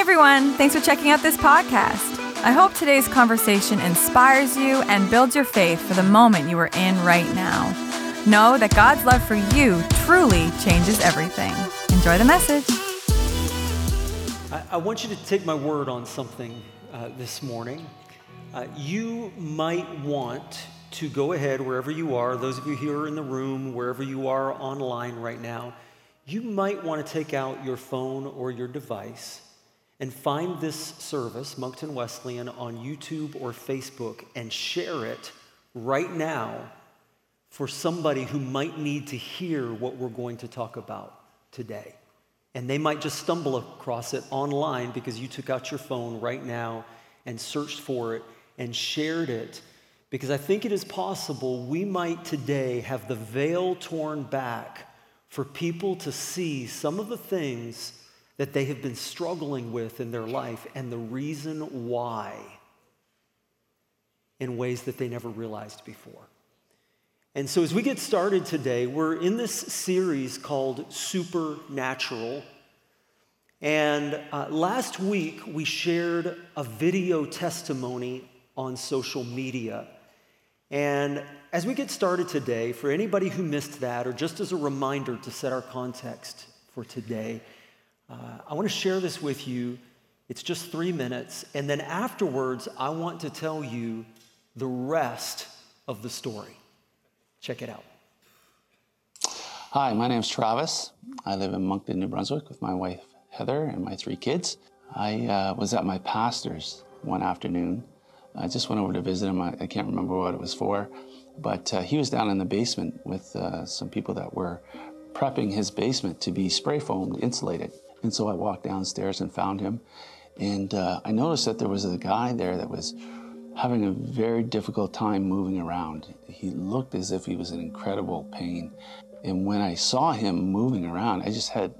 everyone. Thanks for checking out this podcast. I hope today's conversation inspires you and builds your faith for the moment you are in right now. Know that God's love for you truly changes everything. Enjoy the message. I, I want you to take my word on something uh, this morning. Uh, you might want to go ahead wherever you are, those of you here in the room, wherever you are online right now, you might want to take out your phone or your device and find this service, Moncton Wesleyan, on YouTube or Facebook and share it right now for somebody who might need to hear what we're going to talk about today. And they might just stumble across it online because you took out your phone right now and searched for it and shared it. Because I think it is possible we might today have the veil torn back for people to see some of the things that they have been struggling with in their life and the reason why in ways that they never realized before. And so, as we get started today, we're in this series called Supernatural. And uh, last week, we shared a video testimony on social media. And as we get started today, for anybody who missed that, or just as a reminder to set our context for today, uh, I want to share this with you. It's just three minutes. And then afterwards, I want to tell you the rest of the story. Check it out. Hi, my name's Travis. I live in Moncton, New Brunswick with my wife Heather and my three kids. I uh, was at my pastor's one afternoon. I just went over to visit him. I, I can't remember what it was for. But uh, he was down in the basement with uh, some people that were prepping his basement to be spray foamed, insulated. And so I walked downstairs and found him. And uh, I noticed that there was a guy there that was having a very difficult time moving around. He looked as if he was in incredible pain. And when I saw him moving around, I just had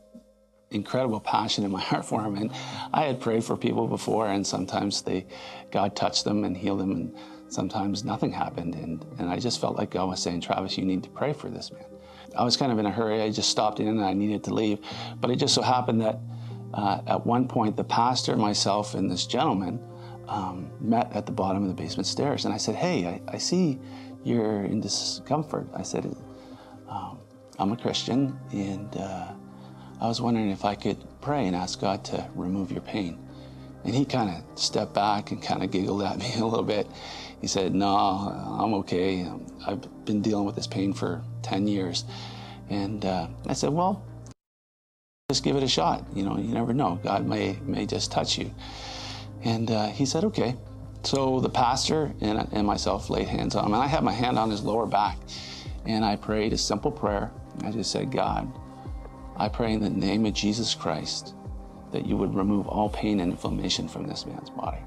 incredible passion in my heart for him. And I had prayed for people before, and sometimes they, God touched them and healed them, and sometimes nothing happened. And, and I just felt like God was saying, Travis, you need to pray for this man. I was kind of in a hurry. I just stopped in and I needed to leave. But it just so happened that uh, at one point, the pastor, myself, and this gentleman um, met at the bottom of the basement stairs. And I said, Hey, I, I see you're in discomfort. I said, um, I'm a Christian, and uh, I was wondering if I could pray and ask God to remove your pain. And he kind of stepped back and kind of giggled at me a little bit. He said, No, I'm okay. I've been dealing with this pain for 10 years. And uh, I said, Well, just give it a shot. You know, you never know. God may, may just touch you. And uh, he said, Okay. So the pastor and, and myself laid hands on him. And I had my hand on his lower back. And I prayed a simple prayer. I just said, God, I pray in the name of Jesus Christ that you would remove all pain and inflammation from this man's body.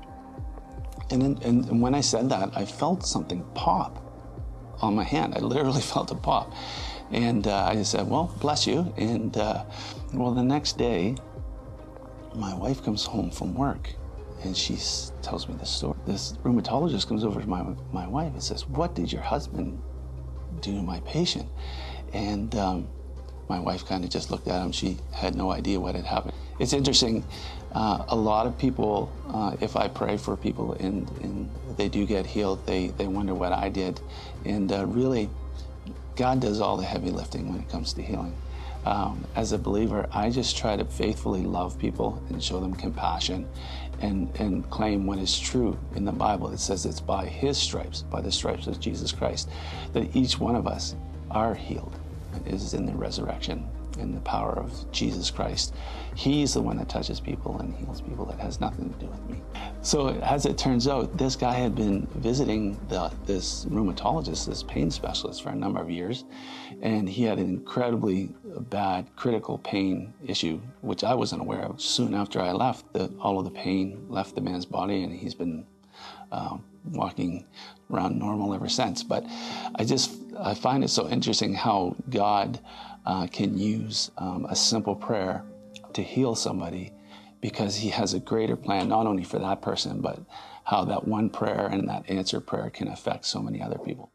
And, then, and, and when I said that, I felt something pop on my hand. I literally felt a pop. And uh, I just said, Well, bless you. And uh, well, the next day, my wife comes home from work and she tells me this story. This rheumatologist comes over to my, my wife and says, What did your husband do to my patient? And um, my wife kind of just looked at him. She had no idea what had happened. It's interesting. Uh, a lot of people, uh, if I pray for people and, and, they do get healed, they, they wonder what I did. And uh, really, God does all the heavy lifting when it comes to healing. Um, as a believer, I just try to faithfully love people and show them compassion and, and claim what is true in the Bible. It says it's by His stripes, by the stripes of Jesus Christ, that each one of us are healed is in the resurrection and the power of Jesus Christ. He's the one that touches people and heals people. That has nothing to do with me. So as it turns out, this guy had been visiting the, this rheumatologist, this pain specialist, for a number of years, and he had an incredibly bad critical pain issue, which I wasn't aware of. Soon after I left, the, all of the pain left the man's body, and he's been uh, walking around normal ever since. But I just I find it so interesting how God uh, can use um, a simple prayer to heal somebody because He has a greater plan not only for that person but how that one prayer and that answer prayer can affect so many other people.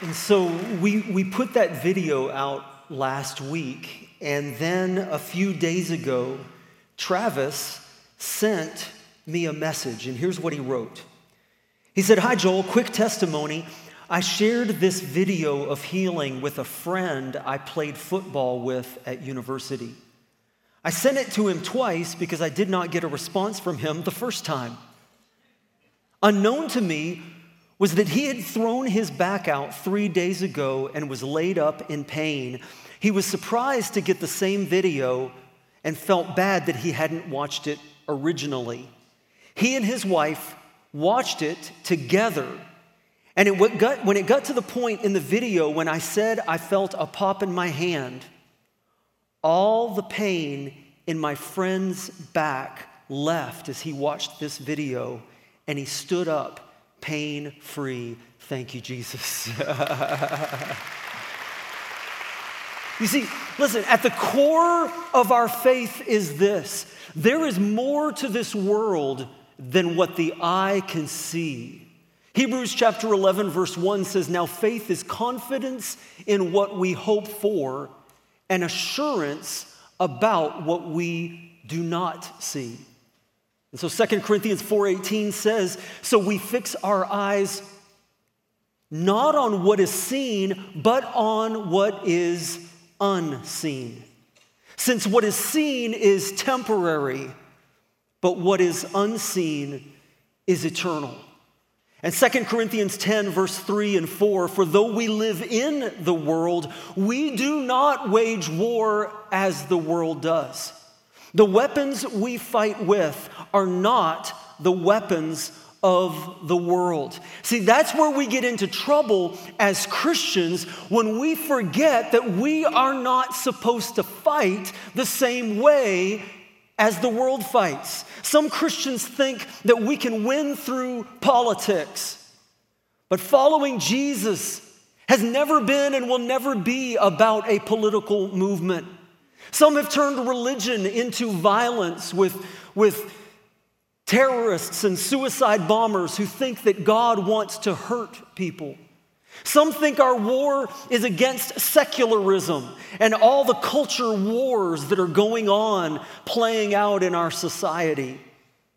And so we, we put that video out last week, and then a few days ago, Travis sent me a message, and here's what he wrote. He said, Hi, Joel, quick testimony. I shared this video of healing with a friend I played football with at university. I sent it to him twice because I did not get a response from him the first time. Unknown to me was that he had thrown his back out three days ago and was laid up in pain. He was surprised to get the same video and felt bad that he hadn't watched it originally. He and his wife watched it together. And it got, when it got to the point in the video when I said I felt a pop in my hand, all the pain in my friend's back left as he watched this video and he stood up pain free. Thank you, Jesus. you see, listen, at the core of our faith is this there is more to this world than what the eye can see. Hebrews chapter 11, verse 1 says, Now faith is confidence in what we hope for and assurance about what we do not see. And so 2 Corinthians 4:18 says, "So we fix our eyes not on what is seen, but on what is unseen. Since what is seen is temporary, but what is unseen is eternal." And 2 Corinthians 10, verse 3 and 4 For though we live in the world, we do not wage war as the world does. The weapons we fight with are not the weapons of the world. See, that's where we get into trouble as Christians when we forget that we are not supposed to fight the same way as the world fights. Some Christians think that we can win through politics, but following Jesus has never been and will never be about a political movement. Some have turned religion into violence with, with terrorists and suicide bombers who think that God wants to hurt people. Some think our war is against secularism and all the culture wars that are going on playing out in our society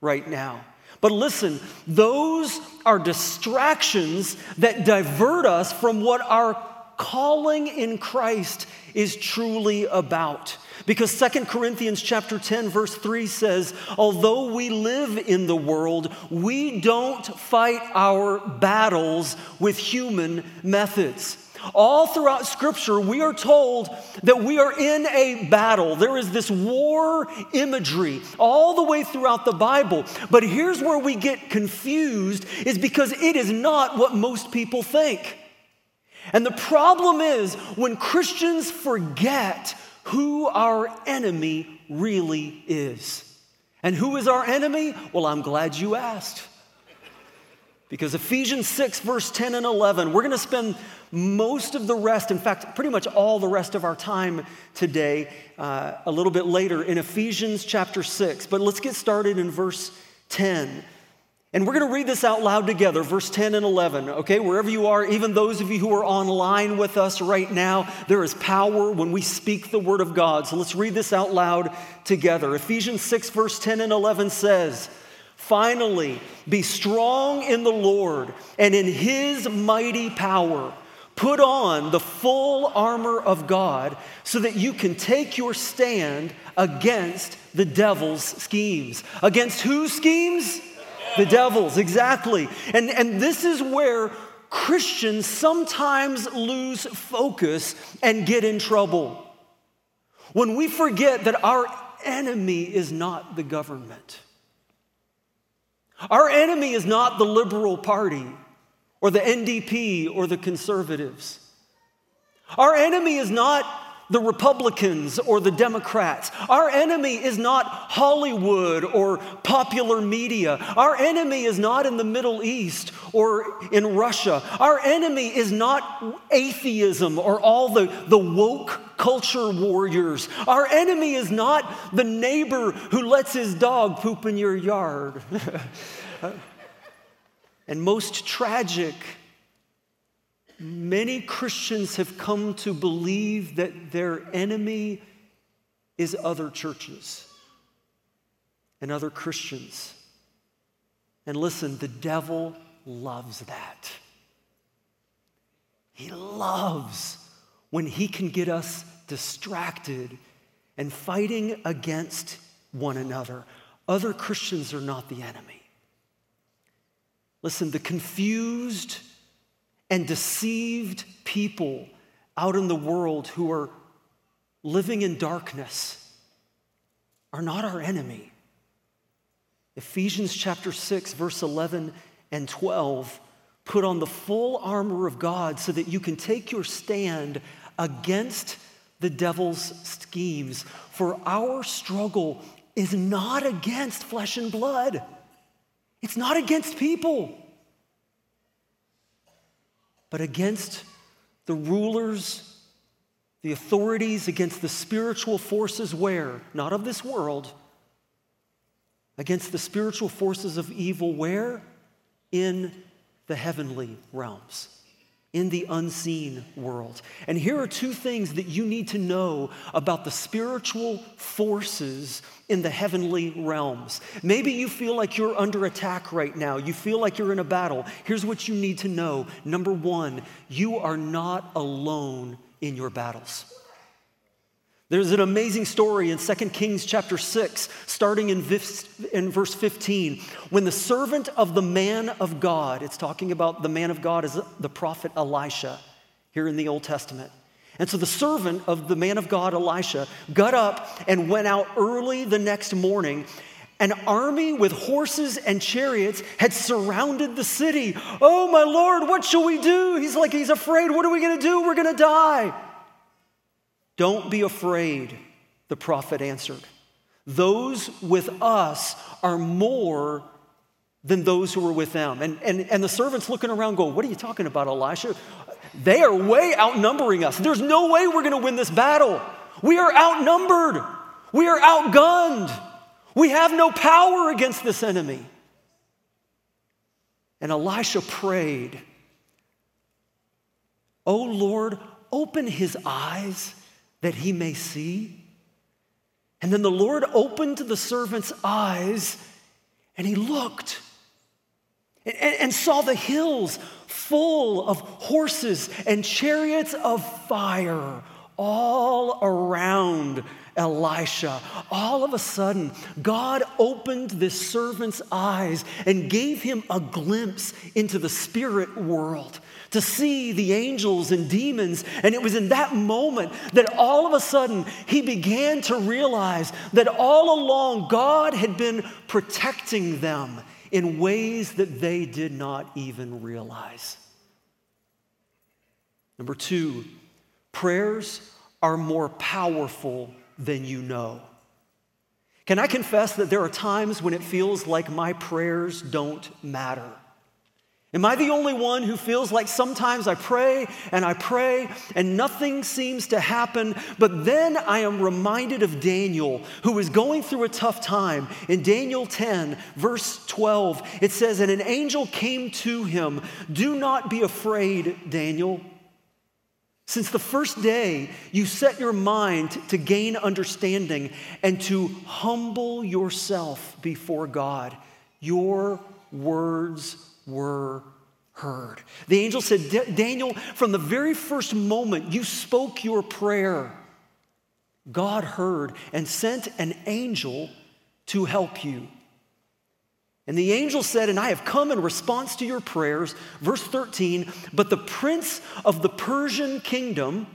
right now. But listen, those are distractions that divert us from what our calling in Christ is truly about. Because Second Corinthians chapter 10 verse 3 says, "Although we live in the world, we don't fight our battles with human methods." All throughout Scripture, we are told that we are in a battle. There is this war imagery all the way throughout the Bible. But here's where we get confused is because it is not what most people think. And the problem is when Christians forget who our enemy really is. And who is our enemy? Well, I'm glad you asked. Because Ephesians 6, verse 10 and 11, we're going to spend most of the rest, in fact, pretty much all the rest of our time today, uh, a little bit later in Ephesians chapter 6. But let's get started in verse 10. And we're going to read this out loud together, verse 10 and 11, okay? Wherever you are, even those of you who are online with us right now, there is power when we speak the word of God. So let's read this out loud together. Ephesians 6, verse 10 and 11 says, Finally, be strong in the Lord and in his mighty power. Put on the full armor of God so that you can take your stand against the devil's schemes. Against whose schemes? The devil's, exactly. And, and this is where Christians sometimes lose focus and get in trouble. When we forget that our enemy is not the government, our enemy is not the Liberal Party or the NDP or the conservatives. Our enemy is not the Republicans or the Democrats. Our enemy is not Hollywood or popular media. Our enemy is not in the Middle East or in Russia. Our enemy is not atheism or all the, the woke culture warriors. Our enemy is not the neighbor who lets his dog poop in your yard. and most tragic, Many Christians have come to believe that their enemy is other churches and other Christians. And listen, the devil loves that. He loves when he can get us distracted and fighting against one another. Other Christians are not the enemy. Listen, the confused and deceived people out in the world who are living in darkness are not our enemy. Ephesians chapter 6, verse 11 and 12 put on the full armor of God so that you can take your stand against the devil's schemes. For our struggle is not against flesh and blood, it's not against people, but against the rulers, the authorities, against the spiritual forces where? Not of this world, against the spiritual forces of evil where? In the heavenly realms in the unseen world. And here are two things that you need to know about the spiritual forces in the heavenly realms. Maybe you feel like you're under attack right now. You feel like you're in a battle. Here's what you need to know. Number 1, you are not alone in your battles. There's an amazing story in 2 Kings chapter 6, starting in, verse 15, when the servant of the man of God, it's talking about the man of God is the prophet Elisha here in the Old Testament. And so the servant of the man of God, Elisha, got up and went out early the next morning. An army with horses and chariots had surrounded the city. Oh, my Lord, what shall we do? He's like, he's afraid. What are we going to do? We're going to die. Don't be afraid, the prophet answered. Those with us are more than those who are with them. And, and, and the servants looking around go, What are you talking about, Elisha? They are way outnumbering us. There's no way we're going to win this battle. We are outnumbered, we are outgunned. We have no power against this enemy. And Elisha prayed, Oh Lord, open his eyes that he may see. And then the Lord opened the servant's eyes and he looked and, and, saw the hills full of horses and chariots of fire all around Elisha. All of a sudden, God opened this servant's eyes and gave him a glimpse into the spirit world to see the angels and demons. And it was in that moment that all of a sudden he began to realize that all along God had been protecting them in ways that they did not even realize. Number two, prayers are more powerful than you know. Can I confess that there are times when it feels like my prayers don't matter? Am I the only one who feels like sometimes I pray and I pray and nothing seems to happen? But then I am reminded of Daniel, who was going through a tough time. In Daniel 10, verse 12, it says, And an angel came to him. Do not be afraid, Daniel. Since the first day you set your mind to gain understanding and to humble yourself before God, your words were heard. The angel said, Daniel, from the very first moment you spoke your prayer, God heard and sent an angel to help you. And the angel said, And I have come in response to your prayers. Verse 13, but the prince of the Persian kingdom,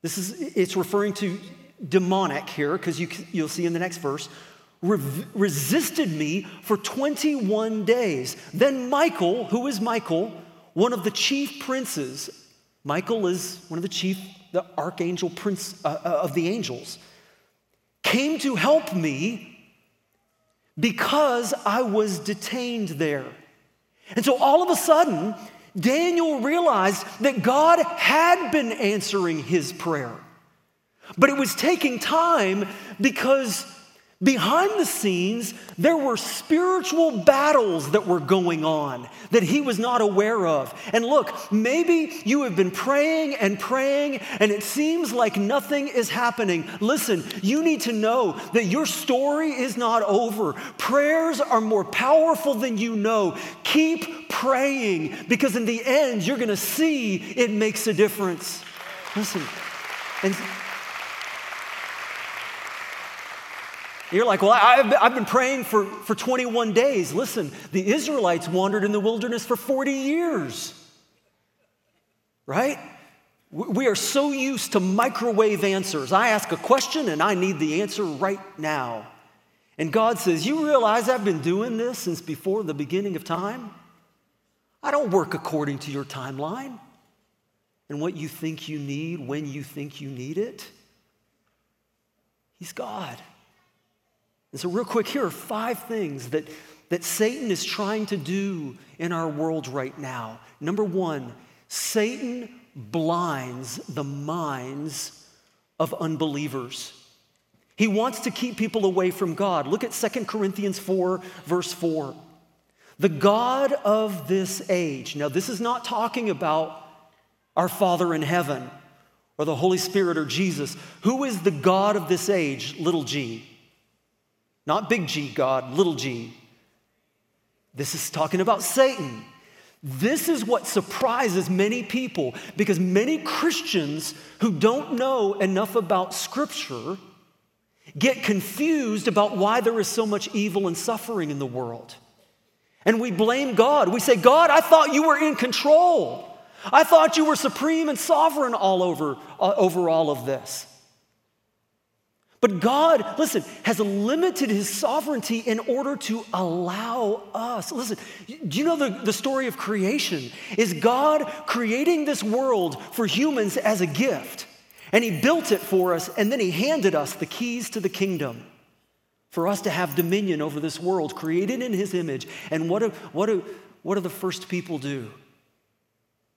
this is, it's referring to demonic here, because you, you'll see in the next verse, re- resisted me for 21 days. Then Michael, who is Michael, one of the chief princes, Michael is one of the chief, the archangel prince uh, uh, of the angels, came to help me because I was detained there. And so all of a sudden, Daniel realized that God had been answering his prayer. But it was taking time because Behind the scenes, there were spiritual battles that were going on that he was not aware of. And look, maybe you have been praying and praying, and it seems like nothing is happening. Listen, you need to know that your story is not over. Prayers are more powerful than you know. Keep praying because in the end, you're going to see it makes a difference. Listen, and You're like, well, I've, been praying for, for 21 days. Listen, the Israelites wandered in the wilderness for 40 years, right? We are so used to microwave answers. I ask a question and I need the answer right now. And God says, You realize I've been doing this since before the beginning of time? I don't work according to your timeline and what you think you need when you think you need it. He's God. And so, real quick, here are five things that, that Satan is trying to do in our world right now. Number one, Satan blinds the minds of unbelievers. He wants to keep people away from God. Look at 2 Corinthians 4, verse 4. The God of this age. Now, this is not talking about our Father in heaven or the Holy Spirit or Jesus. Who is the God of this age, little g? Not big G God, little g. This is talking about Satan. This is what surprises many people because many Christians who don't know enough about Scripture get confused about why there is so much evil and suffering in the world. And we blame God. We say, God, I thought you were in control. I thought you were supreme and sovereign all over, uh, over all of this. But God, listen, has limited his sovereignty in order to allow us. Listen, do you know the, the story of creation? Is God creating this world for humans as a gift? And he built it for us, and then he handed us the keys to the kingdom for us to have dominion over this world created in his image. And what do, what do, what do the first people do?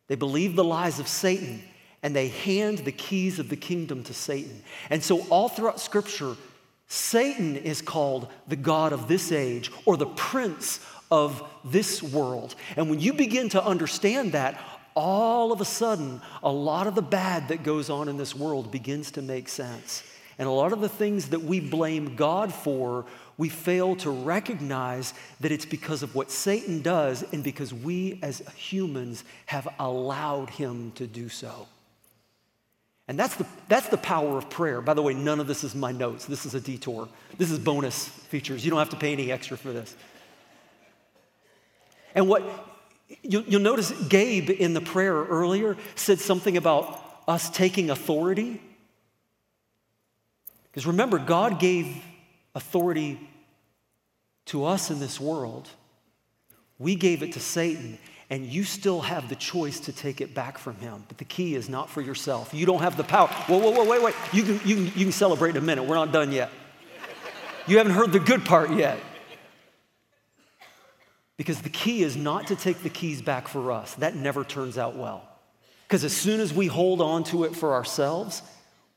They believe the lies of Satan and they hand the keys of the kingdom to Satan. And so, all throughout Scripture, Satan is called the God of this age or the prince of this world. And when you begin to understand that, all of a sudden, a lot of the bad that goes on in this world begins to make sense. And a lot of the things that we blame God for, we fail to recognize that it's because of what Satan does and because we as humans have allowed him to do so. And that's the, that's the power of prayer. By the way, none of this is my notes. This is a detour. This is bonus features. You don't have to pay any extra for this. And what you'll, you'll notice, Gabe in the prayer earlier said something about us taking authority. Because remember, God gave authority to us in this world. We gave it to Satan, and you still have the choice to take it back from him. But the key is not for yourself. You don't have the power. Whoa, whoa, whoa, wait, wait. You can, you can, you can celebrate in a minute. We're not done yet. You haven't heard the good part yet. Because the key is not to take the keys back for us. That never turns out well. Because as soon as we hold on to it for ourselves,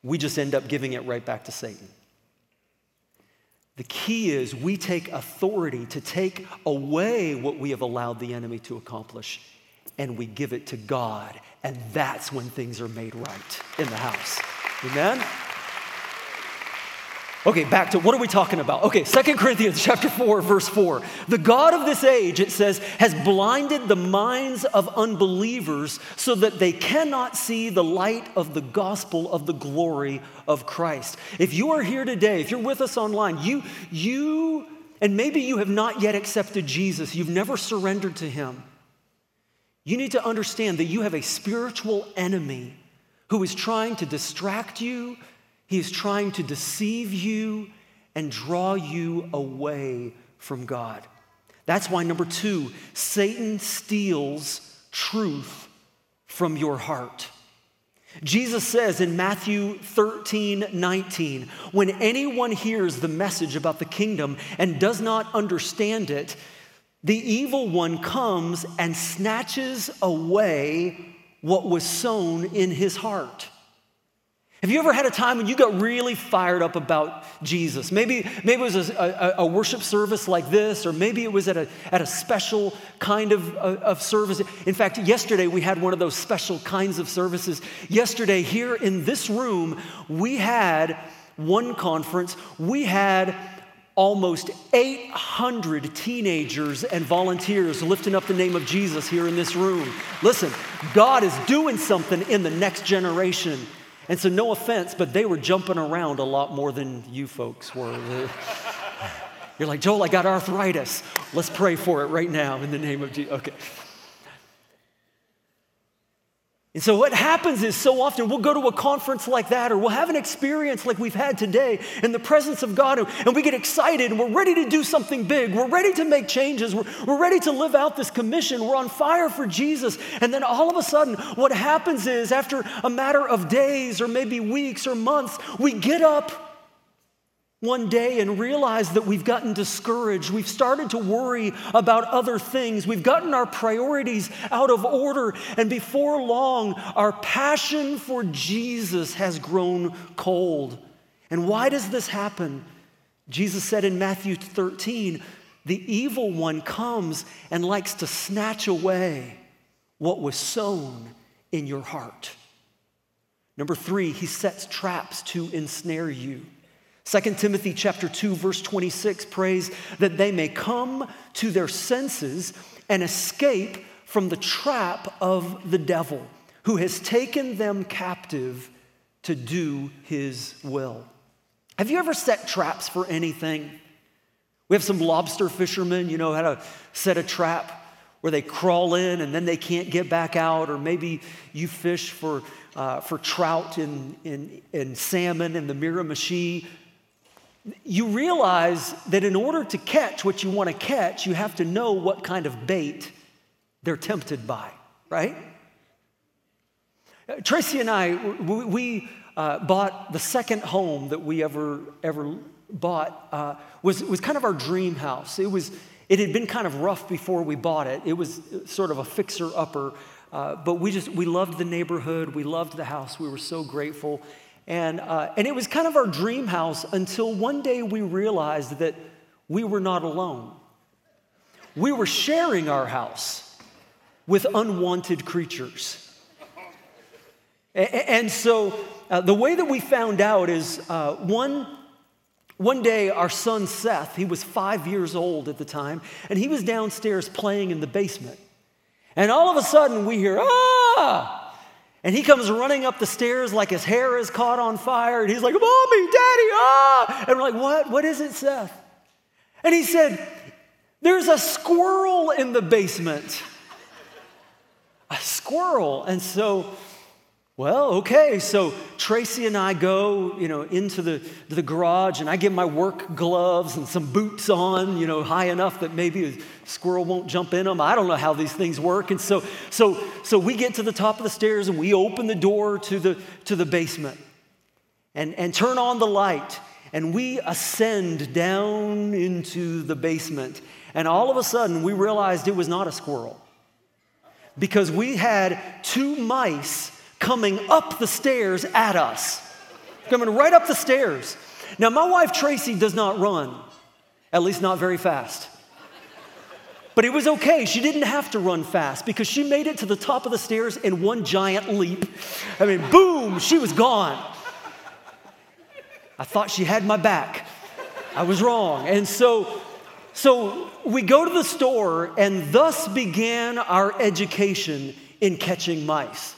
we just end up giving it right back to Satan. The key is we take authority to take away what we have allowed the enemy to accomplish and we give it to God. And that's when things are made right in the house. Amen? Okay, back to what are we talking about? Okay, Second Corinthians chapter 4 verse 4. The God of this age it says has blinded the minds of unbelievers so that they cannot see the light of the gospel of the glory of Christ. If you are here today, if you're with us online, you you and maybe you have not yet accepted Jesus, you've never surrendered to him. You need to understand that you have a spiritual enemy who is trying to distract you, he is trying to deceive you and draw you away from God. That's why, number two, Satan steals truth from your heart. Jesus says in Matthew 13, 19, when anyone hears the message about the kingdom and does not understand it, the evil one comes and snatches away what was sown in his heart. Have you ever had a time when you got really fired up about Jesus? Maybe, maybe it was a, a, a worship service like this, or maybe it was at a, at a special kind of, uh, of service. In fact, yesterday we had one of those special kinds of services. Yesterday, here in this room, we had one conference, we had almost 800 teenagers and volunteers lifting up the name of Jesus here in this room. Listen, God is doing something in the next generation. And so, no offense, but they were jumping around a lot more than you folks were. You're like, Joel, I got arthritis. Let's pray for it right now in the name of Jesus. Okay. And so, what happens is so often we'll go to a conference like that, or we'll have an experience like we've had today in the presence of God, and we get excited and we're ready to do something big. We're ready to make changes. We're, we're ready to live out this commission. We're on fire for Jesus. And then all of a sudden, what happens is after a matter of days, or maybe weeks or months, we get up one day and realize that we've gotten discouraged. We've started to worry about other things. We've gotten our priorities out of order. And before long, our passion for Jesus has grown cold. And why does this happen? Jesus said in Matthew 13, the evil one comes and likes to snatch away what was sown in your heart. Number three, he sets traps to ensnare you. 2 Timothy chapter 2 verse 26 prays that they may come to their senses and escape from the trap of the devil who has taken them captive to do his will. Have you ever set traps for anything? We have some lobster fishermen, you know, how to set a trap where they crawl in and then they can't get back out, or maybe you fish for, uh, for trout and, and, and salmon in the Miramichi you realize that in order to catch what you want to catch, you have to know what kind of bait they're tempted by, right? Tracy and I, we uh, bought the second home that we ever ever bought uh, was was kind of our dream house. It was it had been kind of rough before we bought it. It was sort of a fixer upper, uh, but we just we loved the neighborhood. We loved the house. We were so grateful. And, uh, and it was kind of our dream house until one day we realized that we were not alone. We were sharing our house with unwanted creatures. And so uh, the way that we found out is uh, one, one day our son Seth, he was five years old at the time, and he was downstairs playing in the basement. And all of a sudden we hear, ah! And he comes running up the stairs like his hair is caught on fire. And he's like, Mommy, Daddy, ah! And we're like, What? What is it, Seth? And he said, There's a squirrel in the basement. A squirrel. And so well, okay, so Tracy and I go, you know, into the, the garage and I get my work gloves and some boots on, you know, high enough that maybe a squirrel won't jump in them. I don't know how these things work. And so, so, so we get to the top of the stairs and we open the door to the, to the basement and, and turn on the light and we ascend down into the basement. And all of a sudden we realized it was not a squirrel because we had two mice coming up the stairs at us, coming right up the stairs. Now, my wife Tracy does not run, at least not very fast. But it was okay. She didn't have to run fast because she made it to the top of the stairs in one giant leap. I mean, boom, she was gone. I thought she had my back. I was wrong. And so, so we go to the store, and thus began our education in catching mice.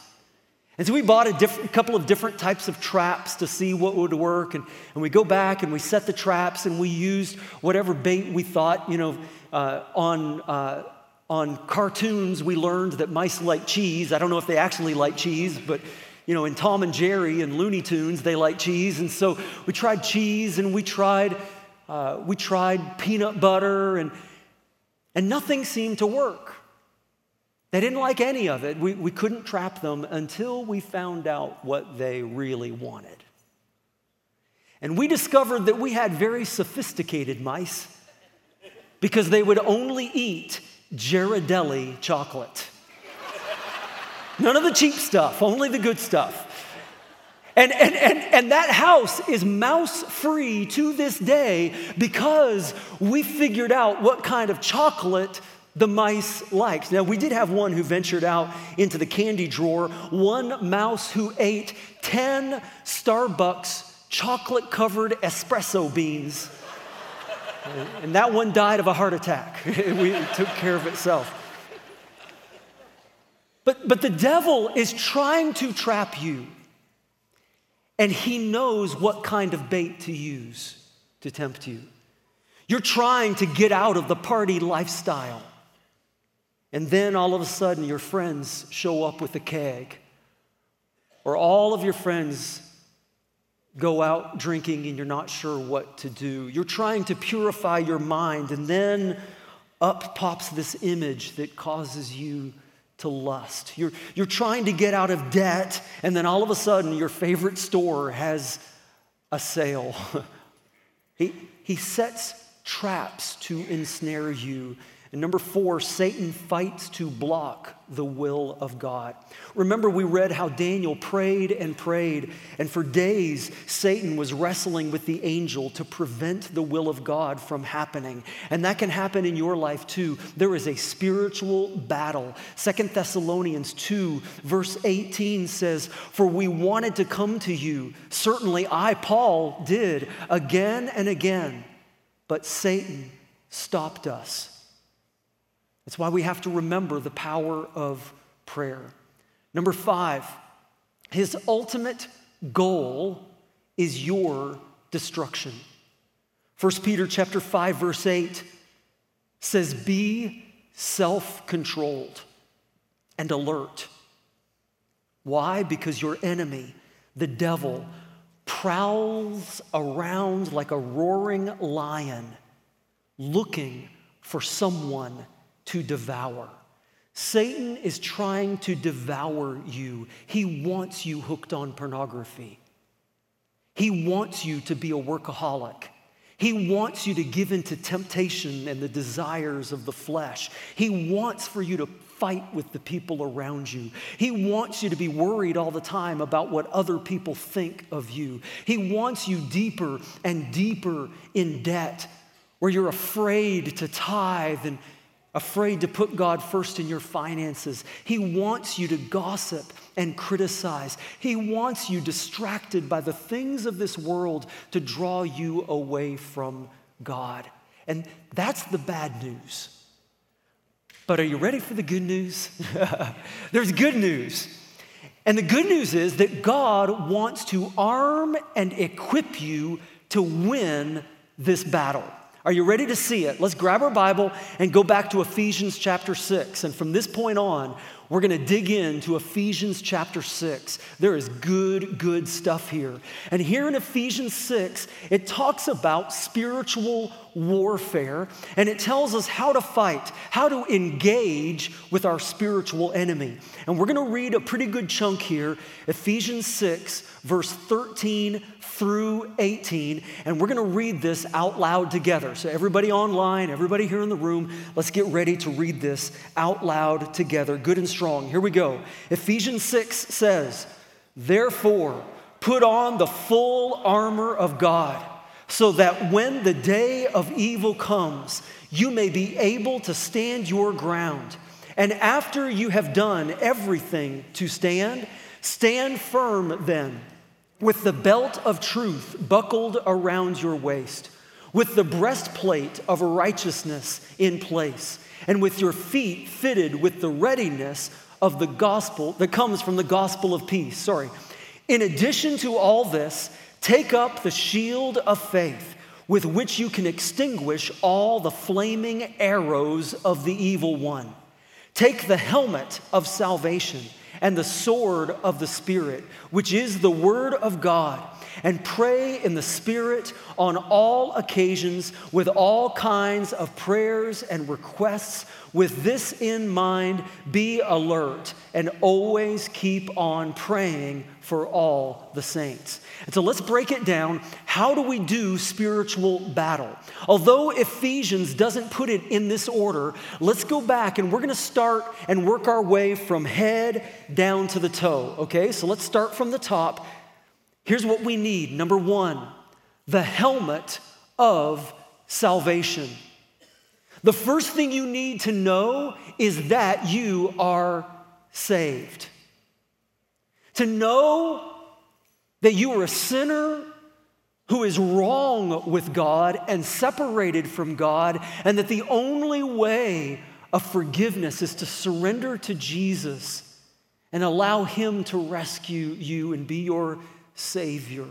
And so we bought a diff- couple of different types of traps to see what would work. And, and we go back and we set the traps and we used whatever bait we thought, you know, uh, on, uh, on cartoons, we learned that mice like cheese. I don't know if they actually like cheese, but you know, in Tom and Jerry and Looney Tunes, they like cheese. And so we tried cheese and we tried, uh, we tried peanut butter and, and nothing seemed to work. They didn't like any of it. We, we couldn't trap them until we found out what they really wanted. And we discovered that we had very sophisticated mice because they would only eat Ghirardelli chocolate. None of the cheap stuff, only the good stuff. And, and, and, and that house is mouse free to this day because we figured out what kind of chocolate the mice liked. Now, we did have one who ventured out into the candy drawer, one mouse who ate 10 Starbucks chocolate covered espresso beans. and that one died of a heart attack. it took care of itself. But, but the devil is trying to trap you, and he knows what kind of bait to use to tempt you. You're trying to get out of the party lifestyle. And then all of a sudden, your friends show up with a keg, or all of your friends go out drinking and you're not sure what to do. You're trying to purify your mind, and then up pops this image that causes you to lust. You're, you're trying to get out of debt, and then all of a sudden, your favorite store has a sale. he, he sets traps to ensnare you and number four, Satan fights to block the will of God. Remember, we read how Daniel prayed and prayed, and for days, Satan was wrestling with the angel to prevent the will of God from happening. And that can happen in your life too. There is a spiritual battle. Second Thessalonians 2, verse 18 says, For we wanted to come to you. Certainly, I, Paul, did again and again, but Satan stopped us that's why we have to remember the power of prayer. Number five, his ultimate goal is your destruction. 1 Peter chapter 5 verse 8 says be self-controlled and alert. Why? Because your enemy, the devil, prowls around like a roaring lion looking for someone to devour. Satan is trying to devour you. He wants you hooked on pornography. He wants you to be a workaholic. He wants you to give into temptation and the desires of the flesh. He wants for you to fight with the people around you. He wants you to be worried all the time about what other people think of you. He wants you deeper and deeper in debt, where you're afraid to tithe and afraid to put God first in your finances. He wants you to gossip and criticize. He wants you distracted by the things of this world to draw you away from God. And that's the bad news. But are you ready for the good news? There's good news. And the good news is that God wants to arm and equip you to win this battle. Are you ready to see it? Let's grab our Bible and go back to Ephesians chapter 6. And from this point on, we're going to dig into Ephesians chapter 6. There is good, good stuff here. And here in Ephesians 6, it talks about spiritual warfare and it tells us how to fight, how to engage with our spiritual enemy. And we're going to read a pretty good chunk here Ephesians 6, verse 13 through 18, and we're going to read this out loud together. So, everybody online, everybody here in the room, let's get ready to read this out loud together, good and strong. Here we go. Ephesians 6 says, Therefore, put on the full armor of God, so that when the day of evil comes, you may be able to stand your ground. And after you have done everything to stand, stand firm then with the belt of truth buckled around your waist, with the breastplate of righteousness in place, and with your feet fitted with the readiness of the gospel that comes from the gospel of peace. Sorry. In addition to all this, take up the shield of faith with which you can extinguish all the flaming arrows of the evil one. Take the helmet of salvation and the sword of the Spirit, which is the Word of God, and pray in the Spirit on all occasions with all kinds of prayers and requests. With this in mind, be alert and always keep on praying for all the saints. And so let's break it down. How do we do spiritual battle? Although Ephesians doesn't put it in this order, let's go back and we're going to start and work our way from head down to the toe. Okay, so let's start from the top. Here's what we need number one, the helmet of salvation. The first thing you need to know is that you are saved. To know that you are a sinner who is wrong with God and separated from God, and that the only way of forgiveness is to surrender to Jesus and allow Him to rescue you and be your Savior.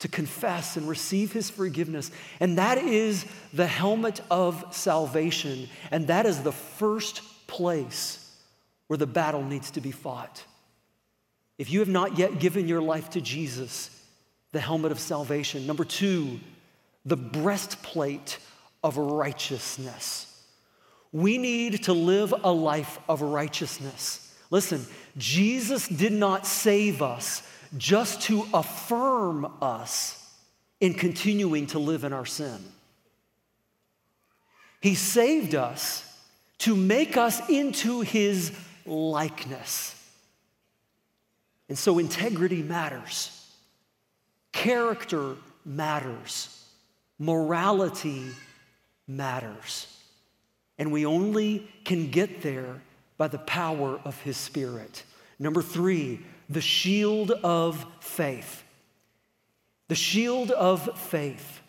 To confess and receive His forgiveness. And that is the helmet of salvation. And that is the first place where the battle needs to be fought. If you have not yet given your life to Jesus, the helmet of salvation. Number two, the breastplate of righteousness. We need to live a life of righteousness. Listen, Jesus did not save us just to affirm us in continuing to live in our sin. He saved us to make us into his likeness. And so integrity matters, character matters, morality matters. And we only can get there by the power of His Spirit. Number three, the shield of faith. The shield of faith.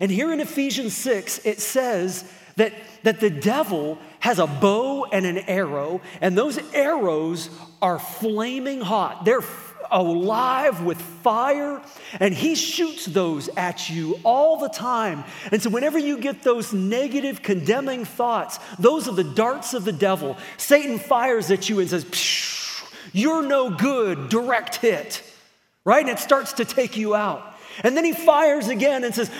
And here in Ephesians 6, it says that, that the devil has a bow and an arrow, and those arrows are flaming hot. They're alive with fire, and he shoots those at you all the time. And so, whenever you get those negative, condemning thoughts, those are the darts of the devil. Satan fires at you and says, You're no good, direct hit, right? And it starts to take you out. And then he fires again and says,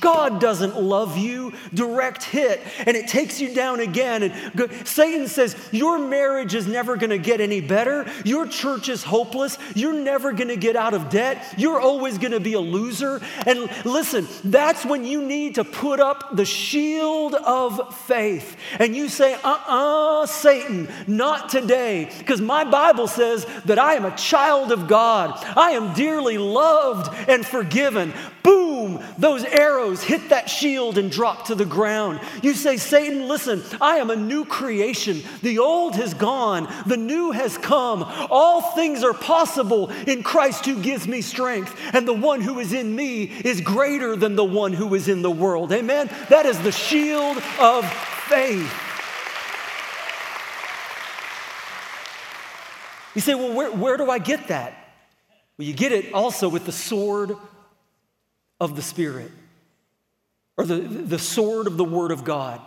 God doesn't love you, direct hit, and it takes you down again. And Satan says, Your marriage is never gonna get any better. Your church is hopeless. You're never gonna get out of debt. You're always gonna be a loser. And listen, that's when you need to put up the shield of faith. And you say, Uh uh-uh, uh Satan, not today. Because my Bible says that I am a child of God, I am dearly loved and forgiven. Boom, those arrows hit that shield and drop to the ground. You say, Satan, listen, I am a new creation. The old has gone, the new has come. All things are possible in Christ who gives me strength. And the one who is in me is greater than the one who is in the world. Amen? That is the shield of faith. You say, well, where, where do I get that? Well, you get it also with the sword of the Spirit or the, the sword of the Word of God.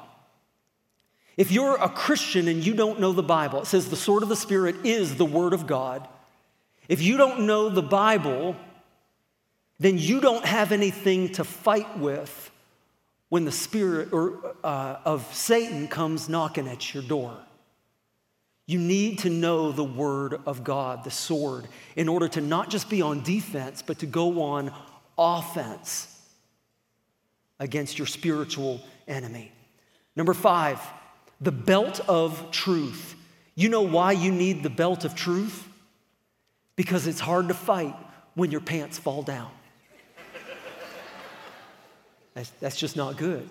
If you're a Christian and you don't know the Bible, it says the sword of the Spirit is the Word of God. If you don't know the Bible, then you don't have anything to fight with when the spirit or, uh, of Satan comes knocking at your door. You need to know the Word of God, the sword, in order to not just be on defense, but to go on offense against your spiritual enemy. Number five, the belt of truth. You know why you need the belt of truth? Because it's hard to fight when your pants fall down. That's, that's just not good.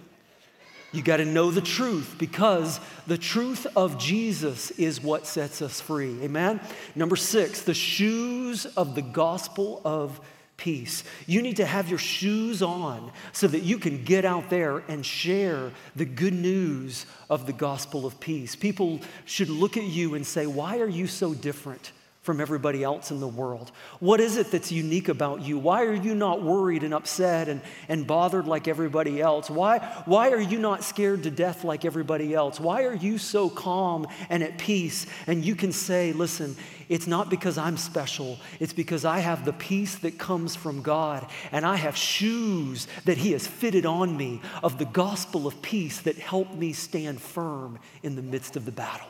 You got to know the truth because the truth of Jesus is what sets us free. Amen? Number six, the shoes of the gospel of peace. You need to have your shoes on so that you can get out there and share the good news of the gospel of peace. People should look at you and say, Why are you so different? From everybody else in the world? What is it that's unique about you? Why are you not worried and upset and, and bothered like everybody else? Why, why are you not scared to death like everybody else? Why are you so calm and at peace? And you can say, Listen, it's not because I'm special, it's because I have the peace that comes from God, and I have shoes that He has fitted on me of the gospel of peace that help me stand firm in the midst of the battle.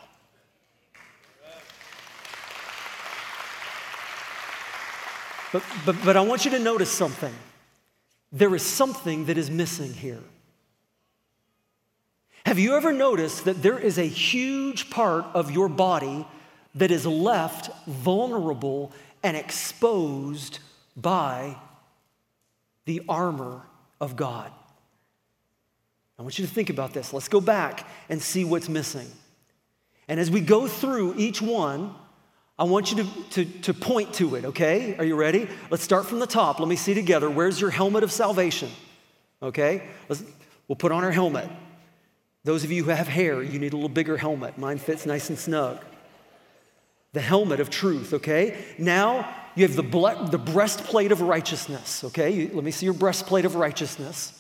But, but, but I want you to notice something. There is something that is missing here. Have you ever noticed that there is a huge part of your body that is left vulnerable and exposed by the armor of God. I want you to think about this. Let's go back and see what's missing. And as we go through each one, I want you to, to, to point to it, okay? Are you ready? Let's start from the top. Let me see together. Where's your helmet of salvation? Okay? Let's, we'll put on our helmet. Those of you who have hair, you need a little bigger helmet. Mine fits nice and snug. The helmet of truth, okay? Now you have the, ble- the breastplate of righteousness, okay? You, let me see your breastplate of righteousness.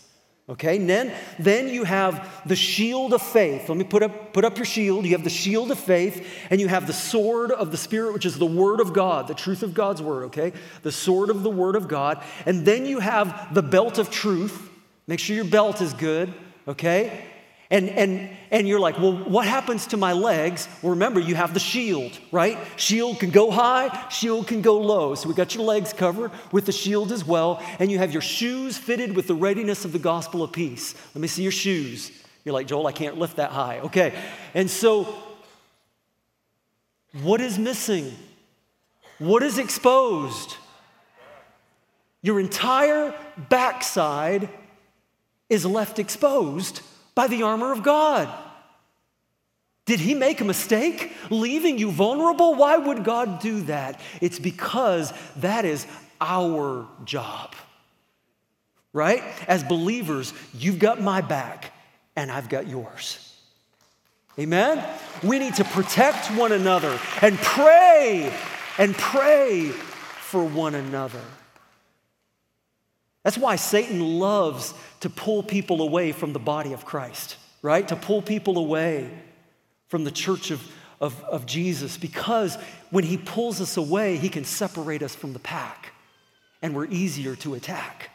Okay, and then, then you have the shield of faith. Let me put up, put up your shield. You have the shield of faith, and you have the sword of the Spirit, which is the word of God, the truth of God's word, okay? The sword of the word of God. And then you have the belt of truth. Make sure your belt is good, okay? And, and, and you're like, well, what happens to my legs? Well, remember, you have the shield, right? Shield can go high, shield can go low. So we got your legs covered with the shield as well. And you have your shoes fitted with the readiness of the gospel of peace. Let me see your shoes. You're like, Joel, I can't lift that high. Okay. And so, what is missing? What is exposed? Your entire backside is left exposed by the armor of God. Did he make a mistake leaving you vulnerable? Why would God do that? It's because that is our job. Right? As believers, you've got my back and I've got yours. Amen? We need to protect one another and pray and pray for one another. That's why Satan loves to pull people away from the body of Christ, right? To pull people away from the church of, of, of Jesus, because when he pulls us away, he can separate us from the pack, and we're easier to attack.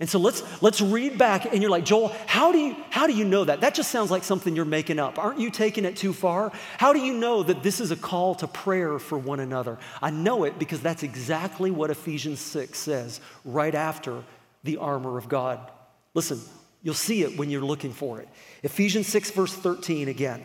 And so let's, let's read back, and you're like, Joel, how do, you, how do you know that? That just sounds like something you're making up. Aren't you taking it too far? How do you know that this is a call to prayer for one another? I know it because that's exactly what Ephesians 6 says right after the armor of God. Listen, you'll see it when you're looking for it. Ephesians 6, verse 13 again.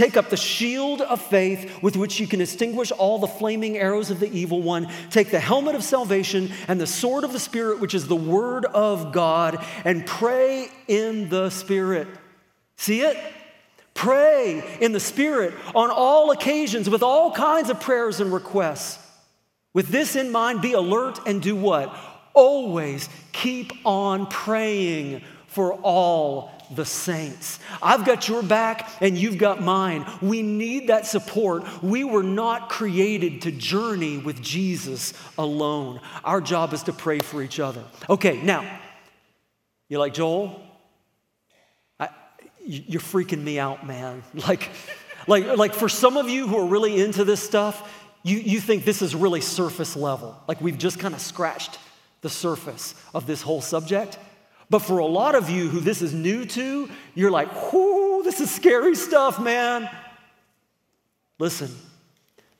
Take up the shield of faith with which you can extinguish all the flaming arrows of the evil one. Take the helmet of salvation and the sword of the Spirit, which is the word of God, and pray in the Spirit. See it? Pray in the Spirit on all occasions with all kinds of prayers and requests. With this in mind, be alert and do what? Always keep on praying for all the saints. I've got your back and you've got mine. We need that support. We were not created to journey with Jesus alone. Our job is to pray for each other. Okay, now, you're like, Joel, I, you're freaking me out, man. Like, like, like for some of you who are really into this stuff, you, you think this is really surface level. Like we've just kind of scratched the surface of this whole subject. But for a lot of you who this is new to, you're like, whoo, this is scary stuff, man. Listen,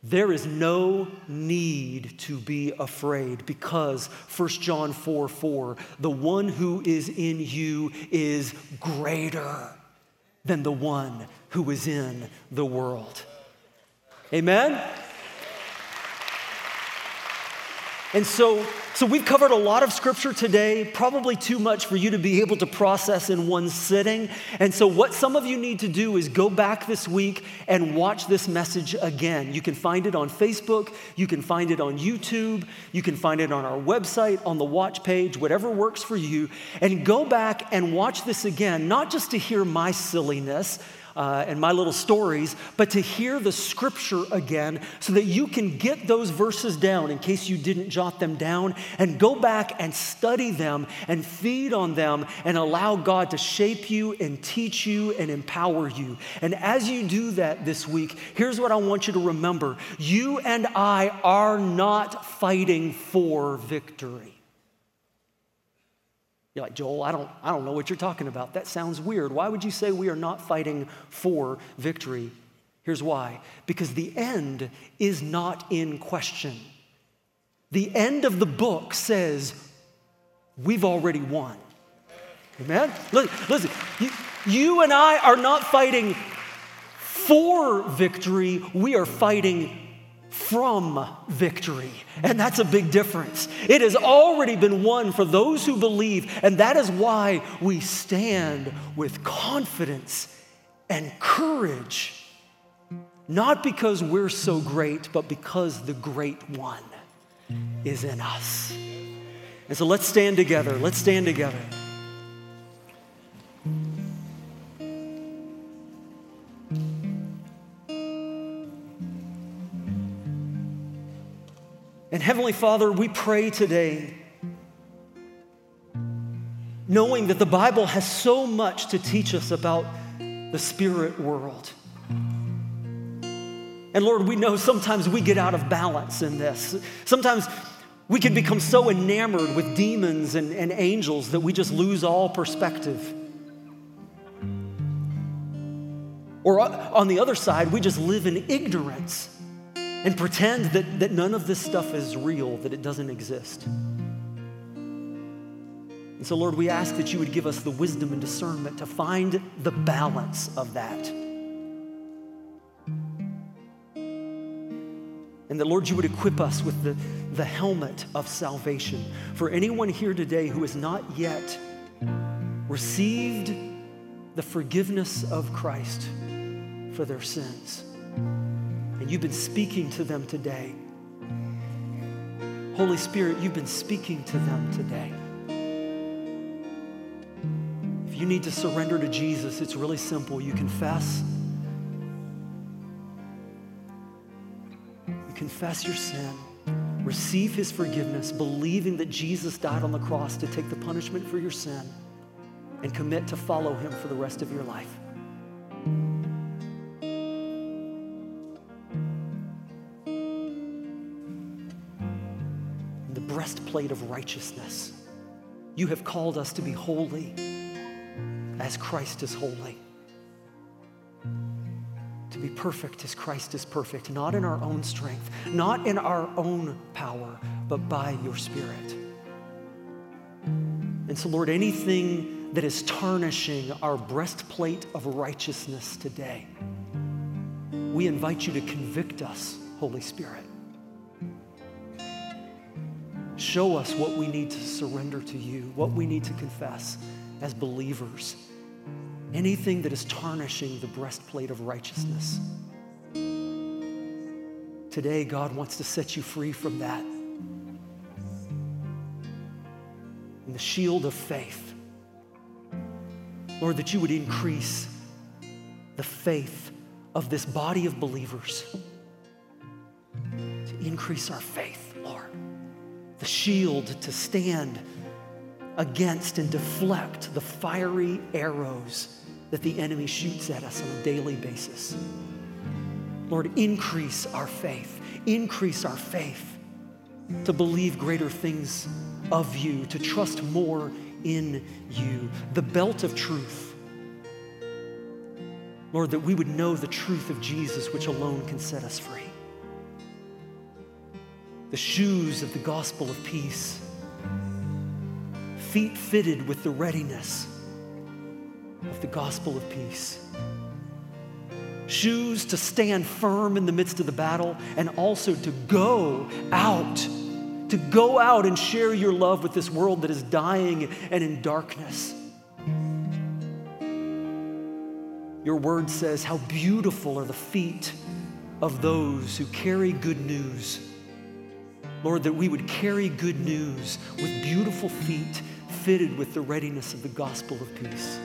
there is no need to be afraid because 1 John 4 4, the one who is in you is greater than the one who is in the world. Amen? And so, so we've covered a lot of scripture today, probably too much for you to be able to process in one sitting. And so, what some of you need to do is go back this week and watch this message again. You can find it on Facebook, you can find it on YouTube, you can find it on our website, on the watch page, whatever works for you. And go back and watch this again, not just to hear my silliness uh, and my little stories, but to hear the scripture again so that you can get those verses down in case you didn't jot them down and go back and study them and feed on them and allow God to shape you and teach you and empower you. And as you do that this week, here's what I want you to remember you and I are not fighting for victory. You're like, Joel, I don't, I don't know what you're talking about. That sounds weird. Why would you say we are not fighting for victory? Here's why because the end is not in question. The end of the book says, we've already won. Amen? Listen, you, you and I are not fighting for victory, we are fighting from victory. And that's a big difference. It has already been won for those who believe, and that is why we stand with confidence and courage. Not because we're so great, but because the great one is in us. And so let's stand together. Let's stand together. And Heavenly Father, we pray today, knowing that the Bible has so much to teach us about the spirit world. And Lord, we know sometimes we get out of balance in this. Sometimes we can become so enamored with demons and, and angels that we just lose all perspective. Or uh, on the other side, we just live in ignorance and pretend that, that none of this stuff is real, that it doesn't exist. And so, Lord, we ask that you would give us the wisdom and discernment to find the balance of that. And that, Lord, you would equip us with the, the helmet of salvation. For anyone here today who has not yet received the forgiveness of Christ for their sins you've been speaking to them today. Holy Spirit, you've been speaking to them today. If you need to surrender to Jesus, it's really simple. You confess. You confess your sin, receive his forgiveness, believing that Jesus died on the cross to take the punishment for your sin, and commit to follow him for the rest of your life. Breastplate of righteousness. You have called us to be holy as Christ is holy. To be perfect as Christ is perfect, not in our own strength, not in our own power, but by your Spirit. And so, Lord, anything that is tarnishing our breastplate of righteousness today, we invite you to convict us, Holy Spirit. Show us what we need to surrender to you, what we need to confess as believers. Anything that is tarnishing the breastplate of righteousness. Today, God wants to set you free from that. And the shield of faith. Lord, that you would increase the faith of this body of believers, to increase our faith the shield to stand against and deflect the fiery arrows that the enemy shoots at us on a daily basis. Lord, increase our faith, increase our faith to believe greater things of you, to trust more in you. The belt of truth. Lord, that we would know the truth of Jesus, which alone can set us free the shoes of the gospel of peace, feet fitted with the readiness of the gospel of peace. Shoes to stand firm in the midst of the battle and also to go out, to go out and share your love with this world that is dying and in darkness. Your word says, How beautiful are the feet of those who carry good news Lord, that we would carry good news with beautiful feet fitted with the readiness of the gospel of peace.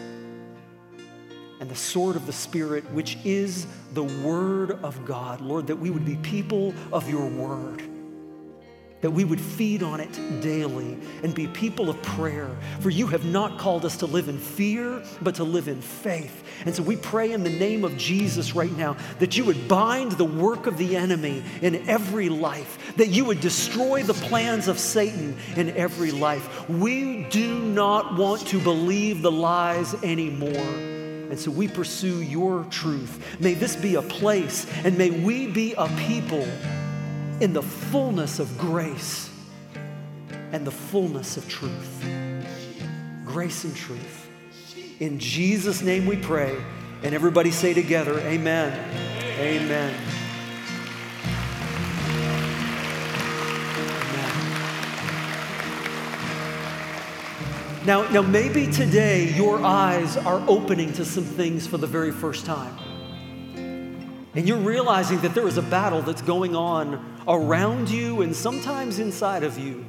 And the sword of the Spirit, which is the word of God. Lord, that we would be people of your word. that we would feed on it daily and be people of prayer. For you have not called us to live in fear, but to live in faith. And so we pray in the name of Jesus right now that you would bind the work of the enemy in every life, that you would destroy the plans of Satan in every life. We do not want to believe the lies anymore. And so we pursue your truth. May this be a place, and may we be a people in the fullness of grace and the fullness of truth. Grace and truth. In Jesus' name we pray. And everybody say together, Amen. Amen. Now, now, maybe today your eyes are opening to some things for the very first time. And you're realizing that there is a battle that's going on around you and sometimes inside of you.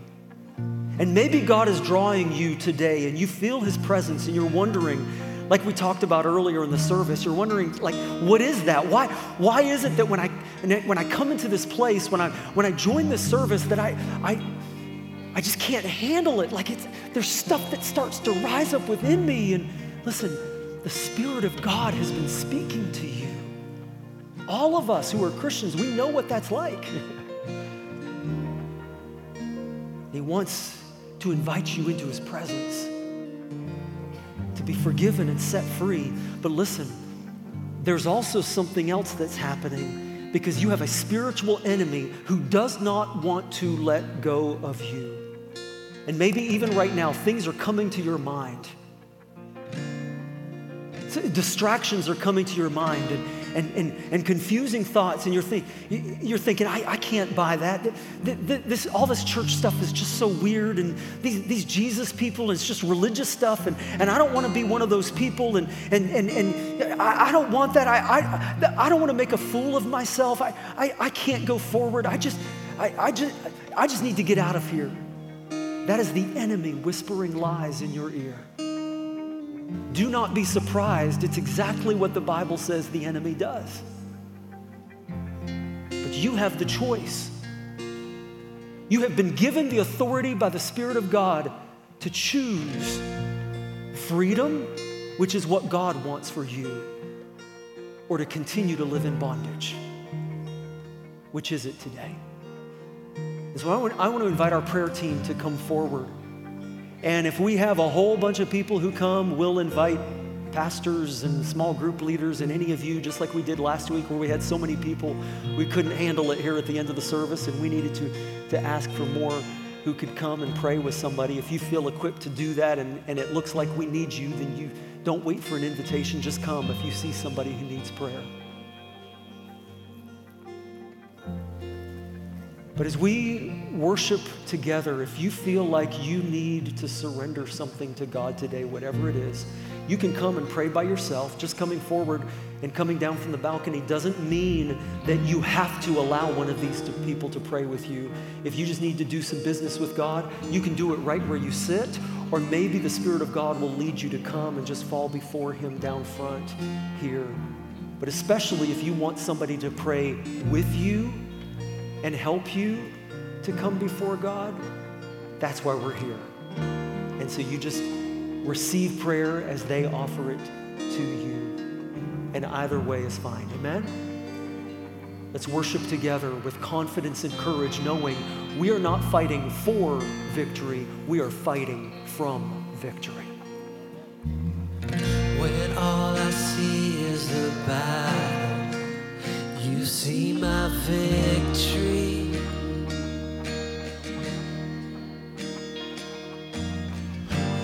And maybe God is drawing you today and you feel his presence and you're wondering, like we talked about earlier in the service, you're wondering, like, what is that? Why, why is it that when I, when I come into this place, when I, when I join this service, that I, I, I just can't handle it? Like, it's, there's stuff that starts to rise up within me. And listen, the Spirit of God has been speaking to you. All of us who are Christians, we know what that's like. He wants to invite you into His presence, to be forgiven and set free. But listen, there's also something else that's happening because you have a spiritual enemy who does not want to let go of you. And maybe even right now, things are coming to your mind. Distractions are coming to your mind, and, and, and, and confusing thoughts, and you're, think, you're thinking, I, I can't buy that. This, all this church stuff is just so weird, and these, these Jesus people, it's just religious stuff, and, and I don't want to be one of those people, and, and, and, and I, I don't want that. I, I, I don't want to make a fool of myself. I, I, I can't go forward. I just, I, I, just, I just need to get out of here. That is the enemy whispering lies in your ear. Do not be surprised. It's exactly what the Bible says the enemy does. But you have the choice. You have been given the authority by the Spirit of God to choose freedom, which is what God wants for you, or to continue to live in bondage. Which is it today? So I want, I want to invite our prayer team to come forward. And if we have a whole bunch of people who come, we'll invite pastors and small group leaders and any of you, just like we did last week where we had so many people, we couldn't handle it here at the end of the service and we needed to, to ask for more who could come and pray with somebody. If you feel equipped to do that and, and it looks like we need you, then you don't wait for an invitation, just come if you see somebody who needs prayer. But as we worship together, if you feel like you need to surrender something to God today, whatever it is, you can come and pray by yourself. Just coming forward and coming down from the balcony doesn't mean that you have to allow one of these people to pray with you. If you just need to do some business with God, you can do it right where you sit, or maybe the Spirit of God will lead you to come and just fall before Him down front here. But especially if you want somebody to pray with you and help you to come before God, that's why we're here. And so you just receive prayer as they offer it to you. And either way is fine. Amen? Let's worship together with confidence and courage, knowing we are not fighting for victory, we are fighting from victory. See my victory.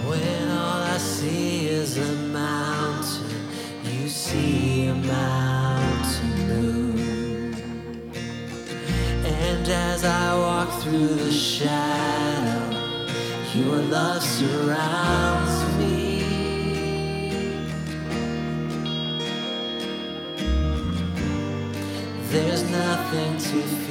When all I see is a mountain, you see a mountain move. And as I walk through the shadow, your love surrounds nothing to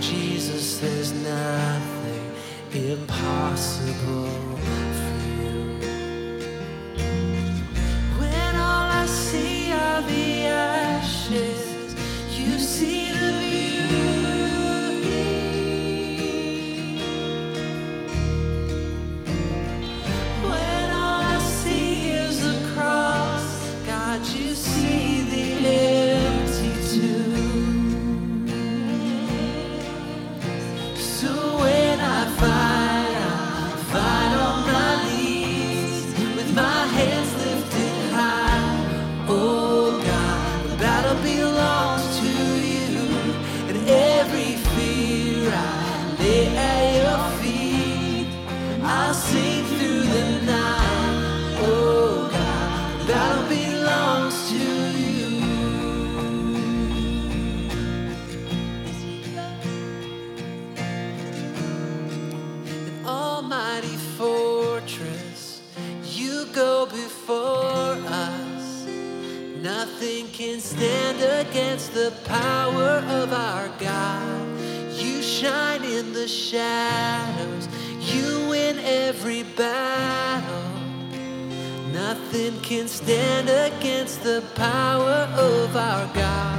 Jesus, there's nothing impossible for you. When all I see are the ashes, you see the power of our God.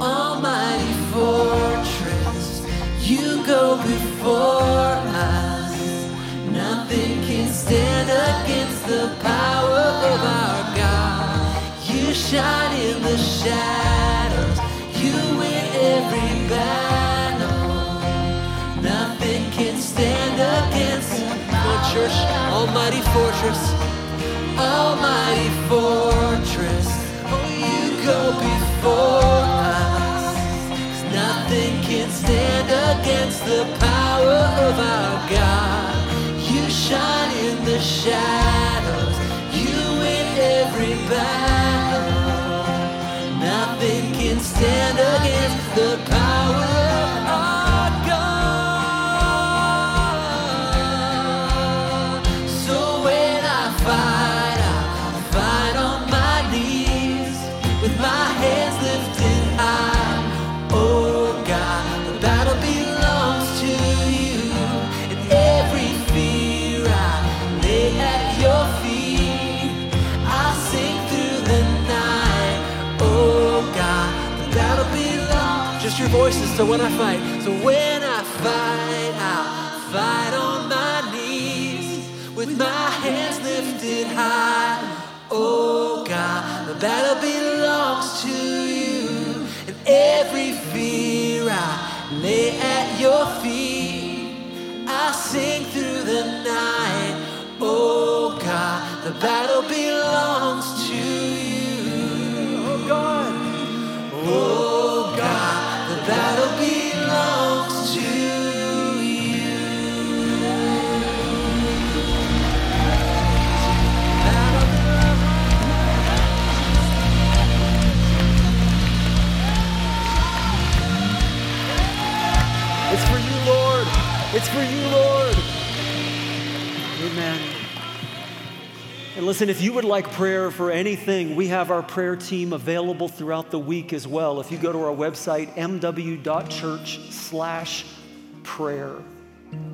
Almighty fortress, you go before us. Nothing can stand against the power of our God. You shine in the shadows, you win every battle. Nothing can stand against the church, almighty fortress, almighty fortress. Before us. Nothing can stand against the power of our God. You shine in the shadows, you win every battle. Voices. So when I fight, so when I fight, I fight on my knees with my hands lifted high. Oh God, the battle belongs to you, and every fear I lay at your feet. I sing through the night. Oh God, the battle belongs to you. Oh God. Oh It's for you, Lord. Amen. And listen, if you would like prayer for anything, we have our prayer team available throughout the week as well. If you go to our website, mw.church slash prayer.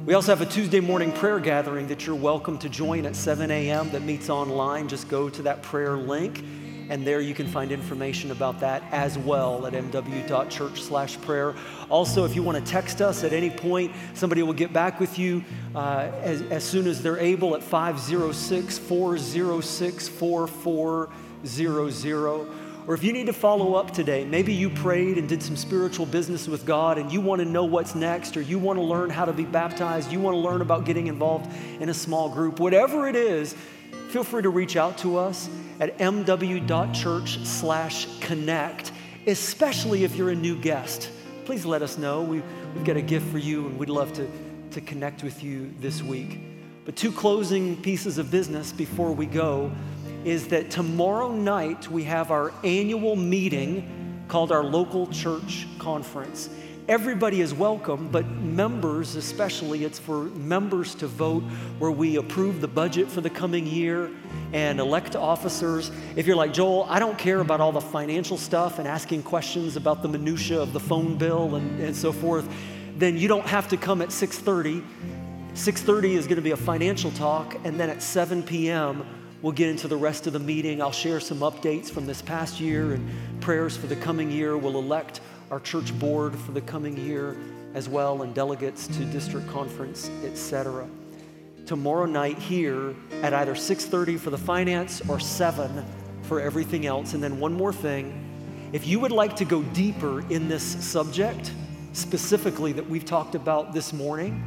We also have a Tuesday morning prayer gathering that you're welcome to join at 7 a.m. that meets online. Just go to that prayer link, and there you can find information about that as well at mw.church slash prayer. Also, if you want to text us at any point, somebody will get back with you uh, as, as soon as they're able at 506 406 4400. Or if you need to follow up today, maybe you prayed and did some spiritual business with God and you want to know what's next, or you want to learn how to be baptized, you want to learn about getting involved in a small group, whatever it is, feel free to reach out to us at mw.church slash connect, especially if you're a new guest. Please let us know. We, we've got a gift for you and we'd love to, to connect with you this week. But two closing pieces of business before we go is that tomorrow night we have our annual meeting called our local church conference. Everybody is welcome, but members especially, it's for members to vote where we approve the budget for the coming year and elect officers. If you're like, Joel, I don't care about all the financial stuff and asking questions about the minutia of the phone bill and, and so forth, then you don't have to come at 630. 6:30 is going to be a financial talk and then at 7 p.m. we'll get into the rest of the meeting. I'll share some updates from this past year and prayers for the coming year. We'll elect our church board for the coming year as well and delegates to district conference, etc. Tomorrow night here at either 6:30 for the finance or 7 for everything else. And then one more thing, if you would like to go deeper in this subject, specifically that we've talked about this morning,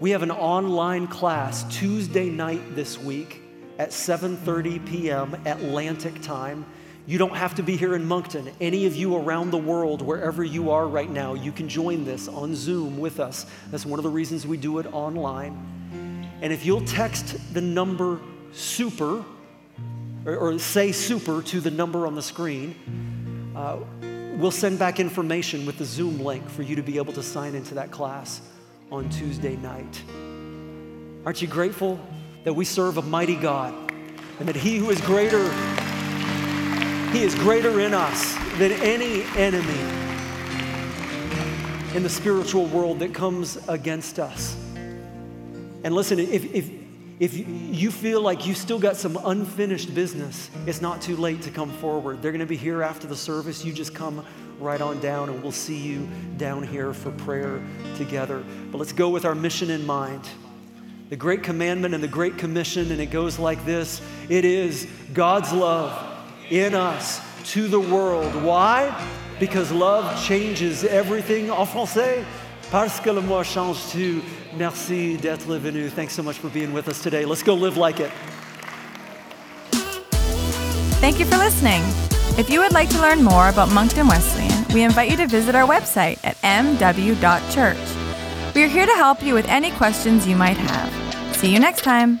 we have an online class Tuesday night this week at 7:30 p.m. Atlantic time. You don't have to be here in Moncton. Any of you around the world, wherever you are right now, you can join this on Zoom with us. That's one of the reasons we do it online. And if you'll text the number super or, or say super to the number on the screen, uh, we'll send back information with the Zoom link for you to be able to sign into that class on Tuesday night. Aren't you grateful that we serve a mighty God and that He who is greater, He is greater in us than any enemy in the spiritual world that comes against us. And listen, if, if, if you feel like you still got some unfinished business, it's not too late to come forward. They're going to be here after the service. You just come right on down, and we'll see you down here for prayer together. But let's go with our mission in mind the Great Commandment and the Great Commission, and it goes like this It is God's love in us to the world. Why? Because love changes everything. En français, parce que l'amour change tout. Merci d'être venu. Thanks so much for being with us today. Let's go live like it. Thank you for listening. If you would like to learn more about Moncton Wesleyan, we invite you to visit our website at mw.church. We are here to help you with any questions you might have. See you next time.